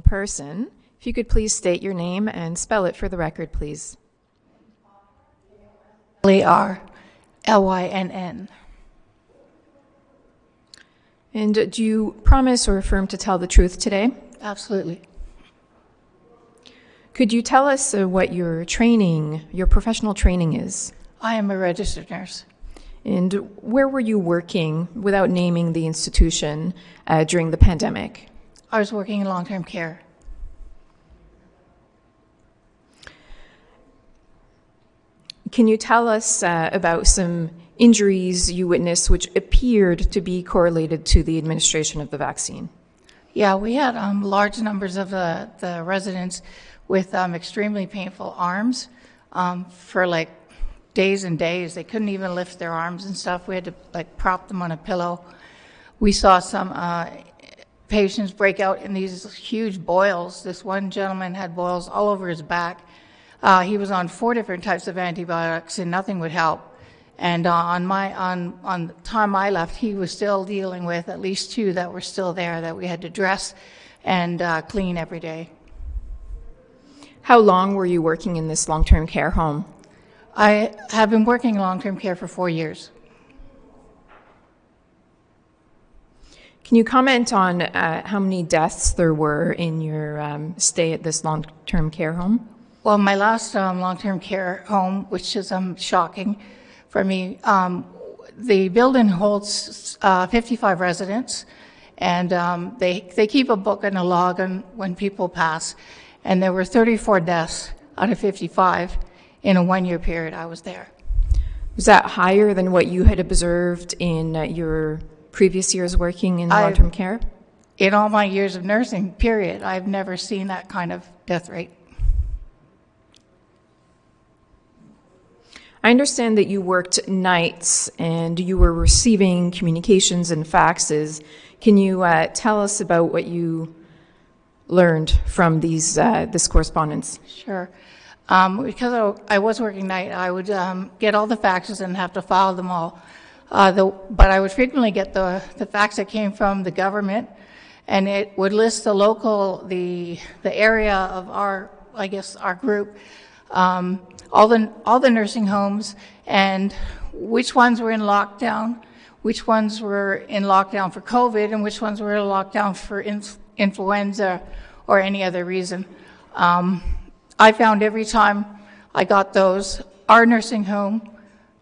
in person. If you could please state your name and spell it for the record, please. L-A-R, L-Y-N-N. And do you promise or affirm to tell the truth today? Absolutely. Could you tell us uh, what your training, your professional training is? I am a registered nurse. And where were you working without naming the institution uh, during the pandemic? I was working in long-term care. Can you tell us uh, about some injuries you witnessed which appeared to be correlated to the administration of the vaccine? Yeah, we had um, large numbers of the, the residents with um, extremely painful arms um, for like days and days. They couldn't even lift their arms and stuff. We had to like prop them on a pillow. We saw some uh, patients break out in these huge boils. This one gentleman had boils all over his back. Uh, he was on four different types of antibiotics and nothing would help. And uh, on my on on the time I left, he was still dealing with at least two that were still there that we had to dress and uh, clean every day. How long were you working in this long term care home? I have been working in long-term care for four years. Can you comment on uh, how many deaths there were in your um, stay at this long term care home? Well, my last um, long-term care home, which is um, shocking for me, um, the building holds uh, 55 residents, and um, they they keep a book and a log on when people pass, and there were 34 deaths out of 55 in a one-year period I was there. Was that higher than what you had observed in uh, your previous years working in I- long term care? In all my years of nursing, period, I've never seen that kind of death rate. I understand that you worked nights and you were receiving communications and faxes. Can you uh, tell us about what you learned from these uh, this correspondence? Sure. Um, because I, I was working night, I would um, get all the faxes and have to file them all. Uh, the, but I would frequently get the, the fax that came from the government, and it would list the local, the, the area of our, I guess, our group, um, all the, all the nursing homes, and which ones were in lockdown, which ones were in lockdown for COVID, and which ones were in lockdown for inf- influenza or any other reason. Um, I found every time I got those, our nursing home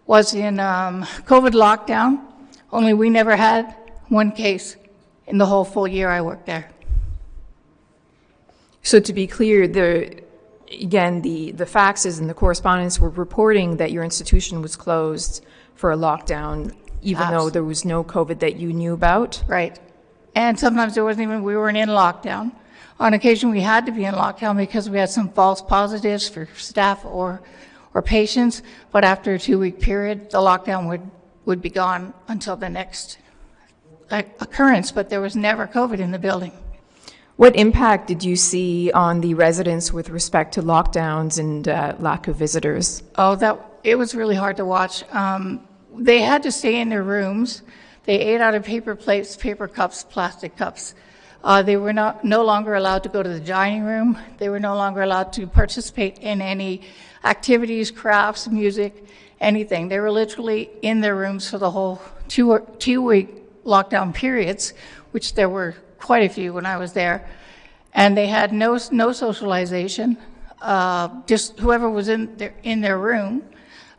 was in um, COVID lockdown, only we never had one case in the whole full year I worked there. So to be clear, the again the the faxes and the correspondence were reporting that your institution was closed for a lockdown, even though there was no COVID that you knew about. Right. And sometimes there wasn't even, we weren't in lockdown. On occasion, we had to be in lockdown because we had some false positives for staff or, or patients. But after a two-week period, the lockdown would, would be gone until the next occurrence, but there was never COVID in the building. What impact did you see on the residents with respect to lockdowns and uh, lack of visitors? Oh, that, it was really hard to watch. Um, they had to stay in their rooms. They ate out of paper plates, paper cups, plastic cups. Uh, they were not, no longer allowed to go to the dining room. They were no longer allowed to participate in any activities, crafts, music, anything. They were literally in their rooms for the whole two, two week lockdown periods, which there were quite a few when I was there. And they had no, no socialization, uh, just whoever was in their, in their room.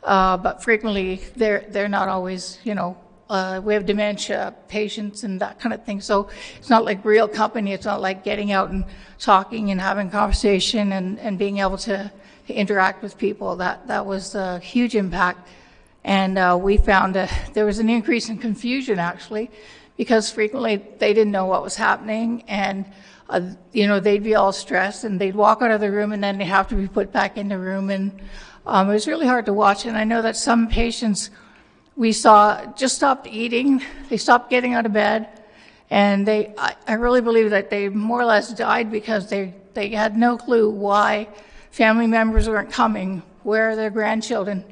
Uh, but frequently, they're, they're not always, you know, uh, we have dementia patients and that kind of thing. So it's not like real company. It's not like getting out and talking and having conversation and, and being able to interact with people. That, that was a huge impact. And uh, we found uh, there was an increase in confusion actually, because frequently they didn't know what was happening, and uh, you know they'd be all stressed, and they'd walk out of the room, and then they have to be put back in the room, and um, it was really hard to watch. And I know that some patients we saw just stopped eating, they stopped getting out of bed, and they I, I really believe that they more or less died because they they had no clue why family members weren't coming. Where are their grandchildren?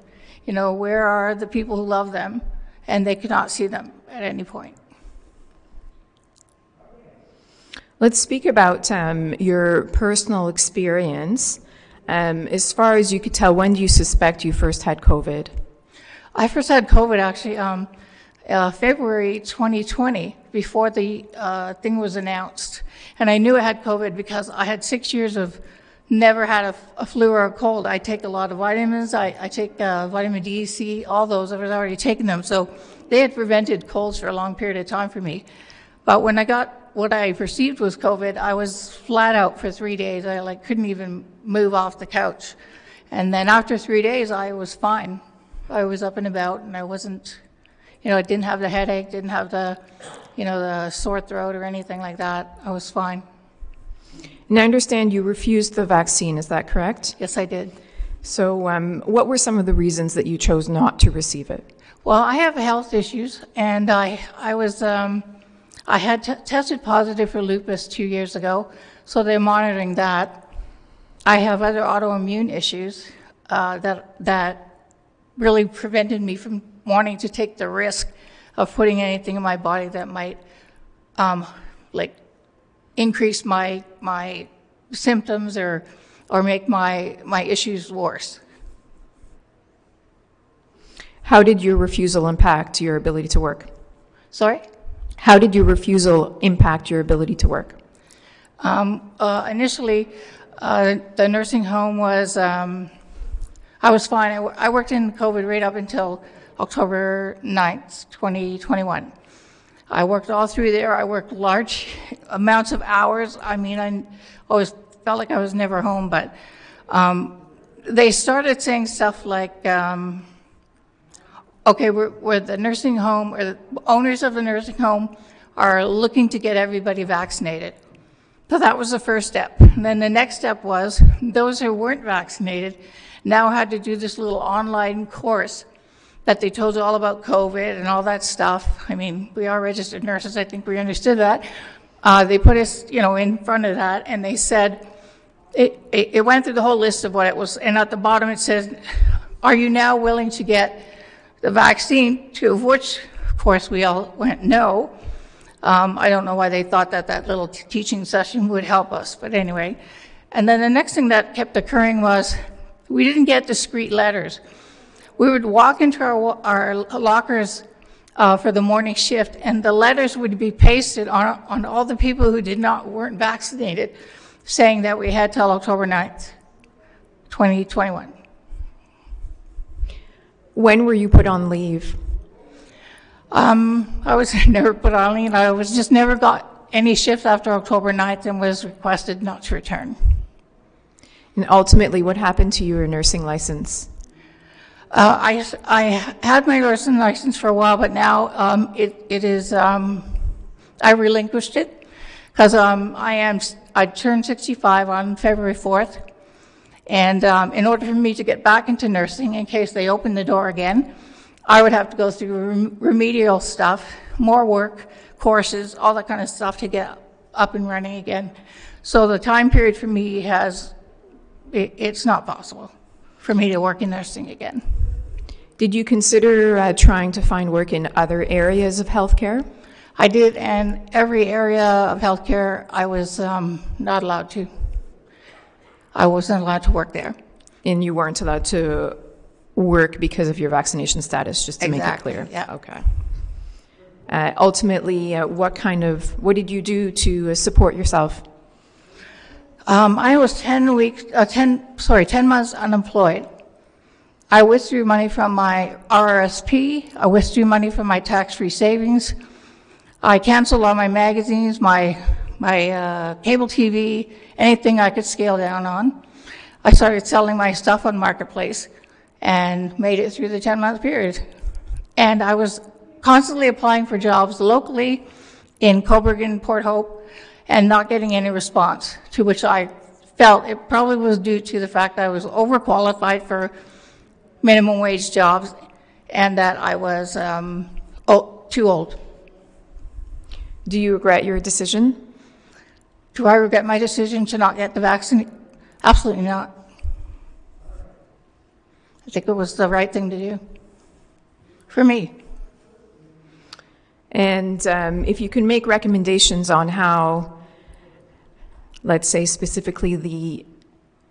You know, where are the people who love them? And they could not see them at any point. Let's speak about um, your personal experience. Um, as far as you could tell, when do you suspect you first had COVID? I first had COVID actually um, uh, February 2020, before the uh, thing was announced. And I knew I had COVID because I had six years of never had a, a flu or a cold. I take a lot of vitamins. I, I take uh, vitamin D, C, all those. I was already taking them. So they had prevented colds for a long period of time for me. But when I got what I perceived was COVID, I was flat out for three days. I like couldn't even move off the couch. And then after three days, I was fine. I was up and about, and I wasn't, you know, I didn't have the headache, didn't have the, you know, the sore throat or anything like that. I was fine. And I understand you refused the vaccine, is that correct? Yes, I did. So, um, what were some of the reasons that you chose not to receive it? Well, I have health issues, and I, I was, um, I had t- tested positive for lupus two years ago, so they're monitoring that. I have other autoimmune issues uh, that that really prevented me from wanting to take the risk of putting anything in my body that might, um, like, increase my my symptoms or or make my my issues worse. How did your refusal impact your ability to work? Sorry. How did your refusal impact your ability to work? Um, uh, initially, uh, the nursing home was, um, I was fine. I, w- I worked in COVID right up until October 9th, 2021. I worked all through there. I worked large amounts of hours. I mean, I always felt like I was never home, but um, they started saying stuff like, um, okay, we're, we're the nursing home, or the owners of the nursing home are looking to get everybody vaccinated. So that was the first step. And then the next step was those who weren't vaccinated now had to do this little online course that they told you all about COVID and all that stuff. I mean, we are registered nurses. I think we understood that. Uh, they put us, you know, in front of that, and they said it, it, it went through the whole list of what it was, and at the bottom it says, "Are you now willing to get the vaccine?" To which, of course, we all went no. Um, I don't know why they thought that that little t- teaching session would help us, but anyway. And then the next thing that kept occurring was we didn't get discreet letters. We would walk into our, our lockers uh, for the morning shift, and the letters would be pasted on, on all the people who did not weren't vaccinated, saying that we had till October 9th, 2021. When were you put on leave? Um, I was never put on leave. I was just never got any shifts after October 9th and was requested not to return. And ultimately, what happened to your nursing license? Uh, I, I had my nursing license for a while, but now um, it, it is, um, I relinquished it because um, I am, I turned 65 on February 4th. And um, in order for me to get back into nursing, in case they open the door again, I would have to go through rem- remedial stuff, more work, courses, all that kind of stuff to get up and running again. So the time period for me has, it, it's not possible for me to work in nursing again. Did you consider uh, trying to find work in other areas of healthcare? I did, and every area of healthcare I was um, not allowed to. I wasn't allowed to work there. And you weren't allowed to work because of your vaccination status, just to Exactly, make it clear? yeah. Okay. Uh, ultimately, uh, what kind of, what did you do to uh, support yourself? Um, I was 10 weeks, uh, 10, sorry, 10 months unemployed. I withdrew money from my RRSP. I withdrew money from my tax-free savings. I canceled all my magazines, my, my uh, cable TV, anything I could scale down on. I started selling my stuff on Marketplace and made it through the 10-month period. And I was constantly applying for jobs locally in Cobourg and Port Hope and not getting any response, to which I felt it probably was due to the fact that I was overqualified for minimum wage jobs and that I was um, oh, too old. Do you regret your decision? Do I regret my decision to not get the vaccine? Absolutely not. I think it was the right thing to do for me. And um, if you can make recommendations on how let's say specifically the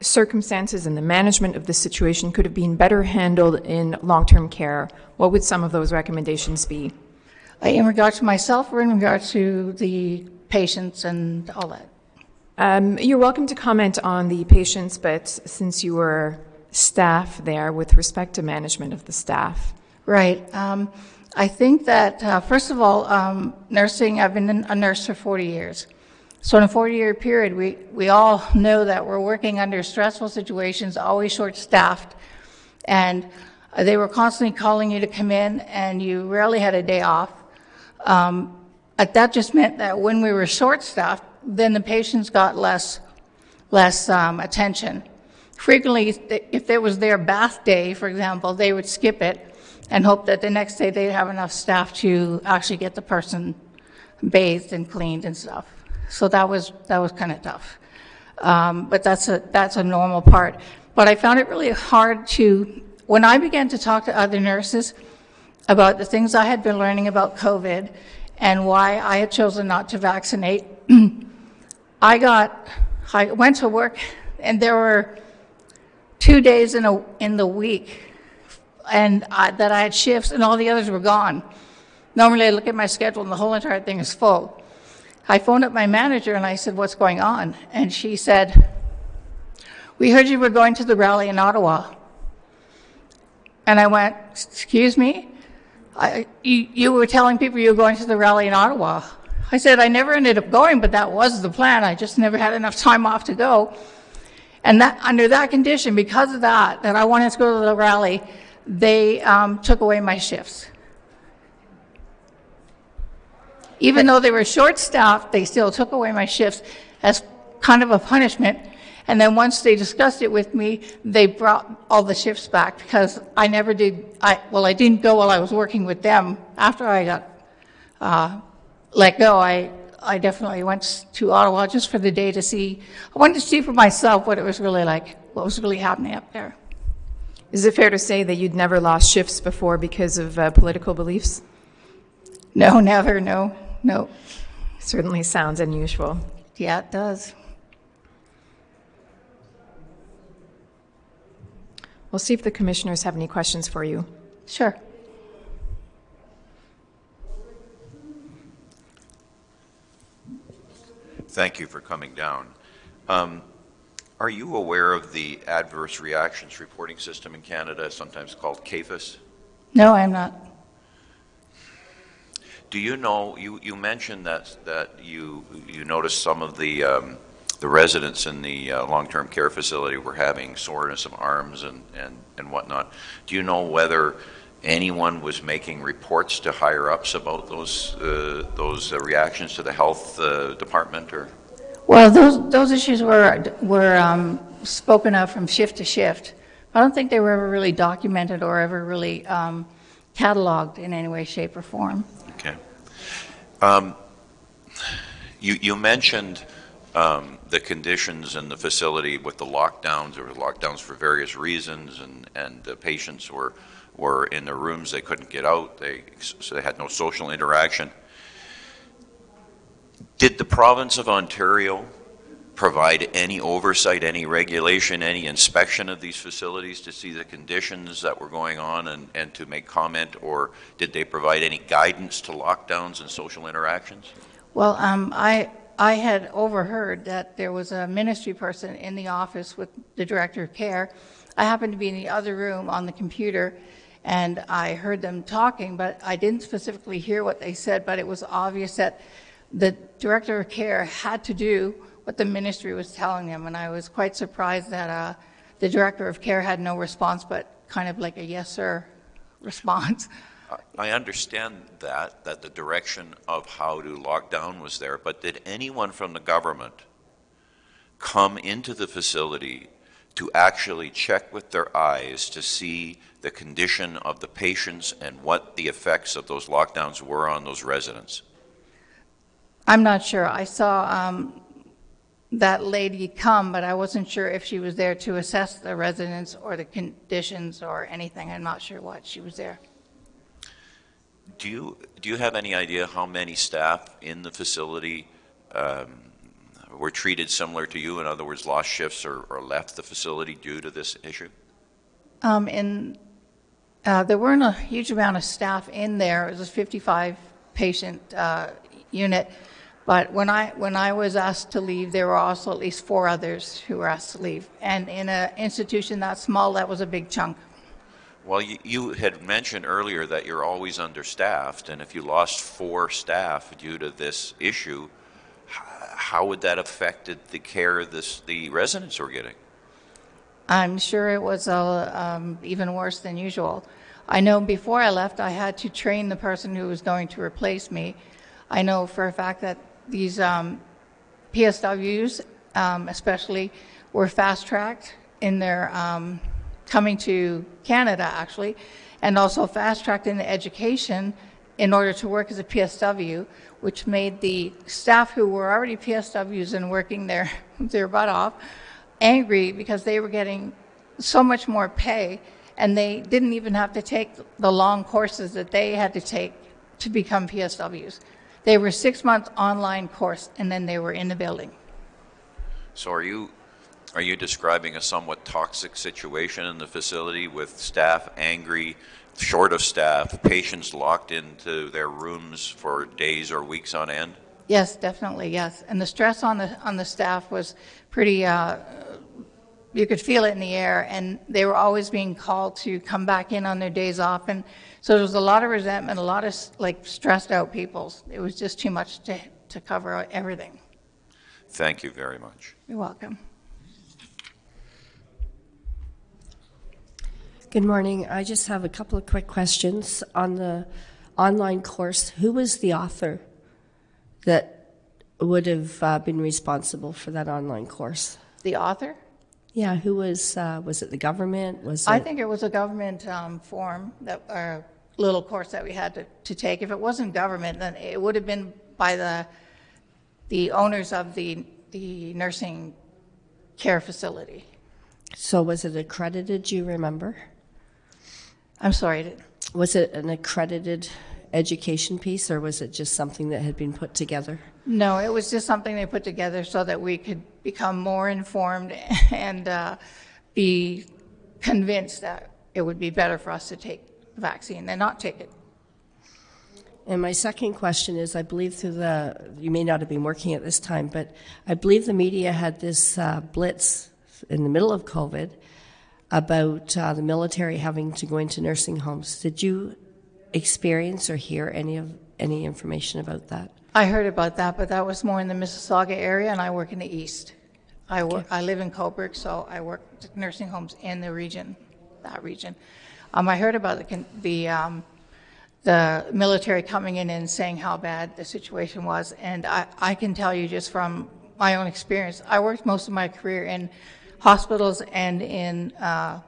circumstances and the management of the situation could have been better handled in long-term care, what would some of those recommendations be? Uh, In regard to myself or in regard to the patients and all that? Um, You're welcome to comment on the patients, but since you were staff there, with respect to management of the staff. Right. Um, I think that, uh, first of all, um, nursing, I've been a nurse for 40 years. So in a 40-year period, we, we all know that we're working under stressful situations, always short-staffed. And uh, they were constantly calling you to come in, and you rarely had a day off. Um, that just meant that when we were short-staffed, then the patients got less, less um, attention. Frequently, if it was their bath day, for example, they would skip it and hope that the next day they'd have enough staff to actually get the person bathed and cleaned and stuff. So that was that was kind of tough. Um, but that's a that's a normal part. But I found it really hard to when I began to talk to other nurses about the things I had been learning about COVID and why I had chosen not to vaccinate. I got I went to work and there were two days in a in the week and I, that I had shifts and all the others were gone. Normally I look at my schedule and the whole entire thing is full. I phoned up my manager and I said, what's going on? And she said, we heard you were going to the rally in Ottawa. And I went, excuse me? I, you, you were telling people you were going to the rally in Ottawa. I said, I never ended up going, but that was the plan. I just never had enough time off to go. And that, under that condition, because of that, that I wanted to go to the rally, they um, took away my shifts. Even though they were short-staffed, they still took away my shifts as kind of a punishment. And then once they discussed it with me, they brought all the shifts back because I never did, I, well, I didn't go while I was working with them. After I got uh, let go, I, I definitely went to Ottawa just for the day to see, I wanted to see for myself what it was really like, what was really happening up there. Is it fair to say that you'd never lost shifts before because of uh, political beliefs? No, never, no, no. Certainly sounds unusual. Yeah, it does. We'll see if the commissioners have any questions for you. Sure. Thank you for coming down. Um, Are you aware of the Adverse Reactions Reporting System in Canada, sometimes called CAEFISS? No, I'm not. Do you know, you, you mentioned that, that you, you noticed some of the, um, the residents in the uh, long-term care facility were having soreness of arms and, and, and whatnot. Do you know whether anyone was making reports to higher-ups about those, uh, those uh, reactions to the health uh, department or? Well, those, those issues were, were um, spoken of from shift to shift. I don't think they were ever really documented or ever really um, cataloged in any way, shape, or form. Um, You, mentioned um, the conditions in the facility with the lockdowns. There were lockdowns for various reasons, and, and the patients were, were in their rooms. They couldn't get out. They, so they had no social interaction. Did the province of Ontario provide any oversight, any regulation, any inspection of these facilities to see the conditions that were going on and, and to make comment, or did they provide any guidance to lockdowns and social interactions? Well, um, I, I had overheard that there was a ministry person in the office with the director of care. I happened to be in the other room on the computer, and I heard them talking, but I didn't specifically hear what they said, but it was obvious that the director of care had to do what the ministry was telling them, and I was quite surprised that uh, the director of care had no response, but kind of like a yes, sir response. I understand that, that the direction of how to lock down was there, but did anyone from the government come into the facility to actually check with their eyes to see the condition of the patients and what the effects of those lockdowns were on those residents? I'm not sure. I saw um, that lady come, but I wasn't sure if she was there to assess the residents or the conditions or anything. I'm not sure what she was there. Do you, do you have any idea how many staff in the facility um, were treated similar to you? In other words, lost shifts or, or left the facility due to this issue? Um, and uh, there weren't a huge amount of staff in there. It was a 55 patient uh, unit. But when I when I was asked to leave, there were also at least four others who were asked to leave. And in an institution that small, that was a big chunk. Well, you, you had mentioned earlier that you're always understaffed, and if you lost four staff due to this issue, how would that affected the care this, the residents were getting? I'm sure it was uh, um, even worse than usual. I know before I left, I had to train the person who was going to replace me. I know for a fact that these um, PSWs, um, especially, were fast tracked in their um, coming to Canada, actually, and also fast tracked in the education in order to work as a PSW, which made the staff who were already PSWs and working their, their butt off angry because they were getting so much more pay and they didn't even have to take the long courses that they had to take to become PSWs. They were six months online course and then they were in the building. So are you, are you describing a somewhat toxic situation in the facility with staff angry, short of staff, patients locked into their rooms for days or weeks on end? Yes, definitely, yes. And the stress on the on the staff was pretty. Uh, you could feel it in the air, and they were always being called to come back in on their days off, and so there was a lot of resentment, a lot of like stressed out people. It was just too much to to cover everything. Thank you very much. You're welcome. Good morning. I just have a couple of quick questions on the online course. Who was the author that would have uh, been responsible for that online course? The author. Yeah, who was uh, was it the government? Was it I think it was a government um, form that or little course that we had to, to take. If it wasn't government, then it would have been by the the owners of the the nursing care facility. so was it accredited, do you remember? I'm sorry. Was it an accredited education piece or was it just something that had been put together? No, it was just something they put together so that we could become more informed and uh, be convinced that it would be better for us to take the vaccine than not take it. And my second question is I believe through the, you may not have been working at this time, but I believe the media had this uh, blitz in the middle of COVID about uh, the military having to go into nursing homes. Did you experience or hear any of any information about that? I heard about that, but that was more in the Mississauga area, and I work in the east. I work. I live in Cobourg, so I work nursing homes in the region, that region. Um, I heard about the the um, the military coming in and saying how bad the situation was, and I, I can tell you just from my own experience. I worked most of my career in hospitals and in uh,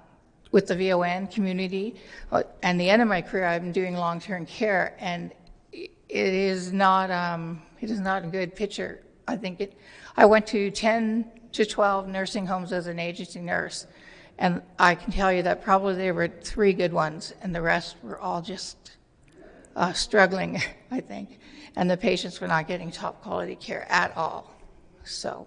with the VON community. Uh, And the end of my career, I'm doing long-term care, and it is not um, it is not a good picture. I think it. I went to 10 to 12 nursing homes as an agency nurse, and I can tell you that probably there were three good ones, and the rest were all just uh, struggling. I think, and the patients were not getting top quality care at all. So.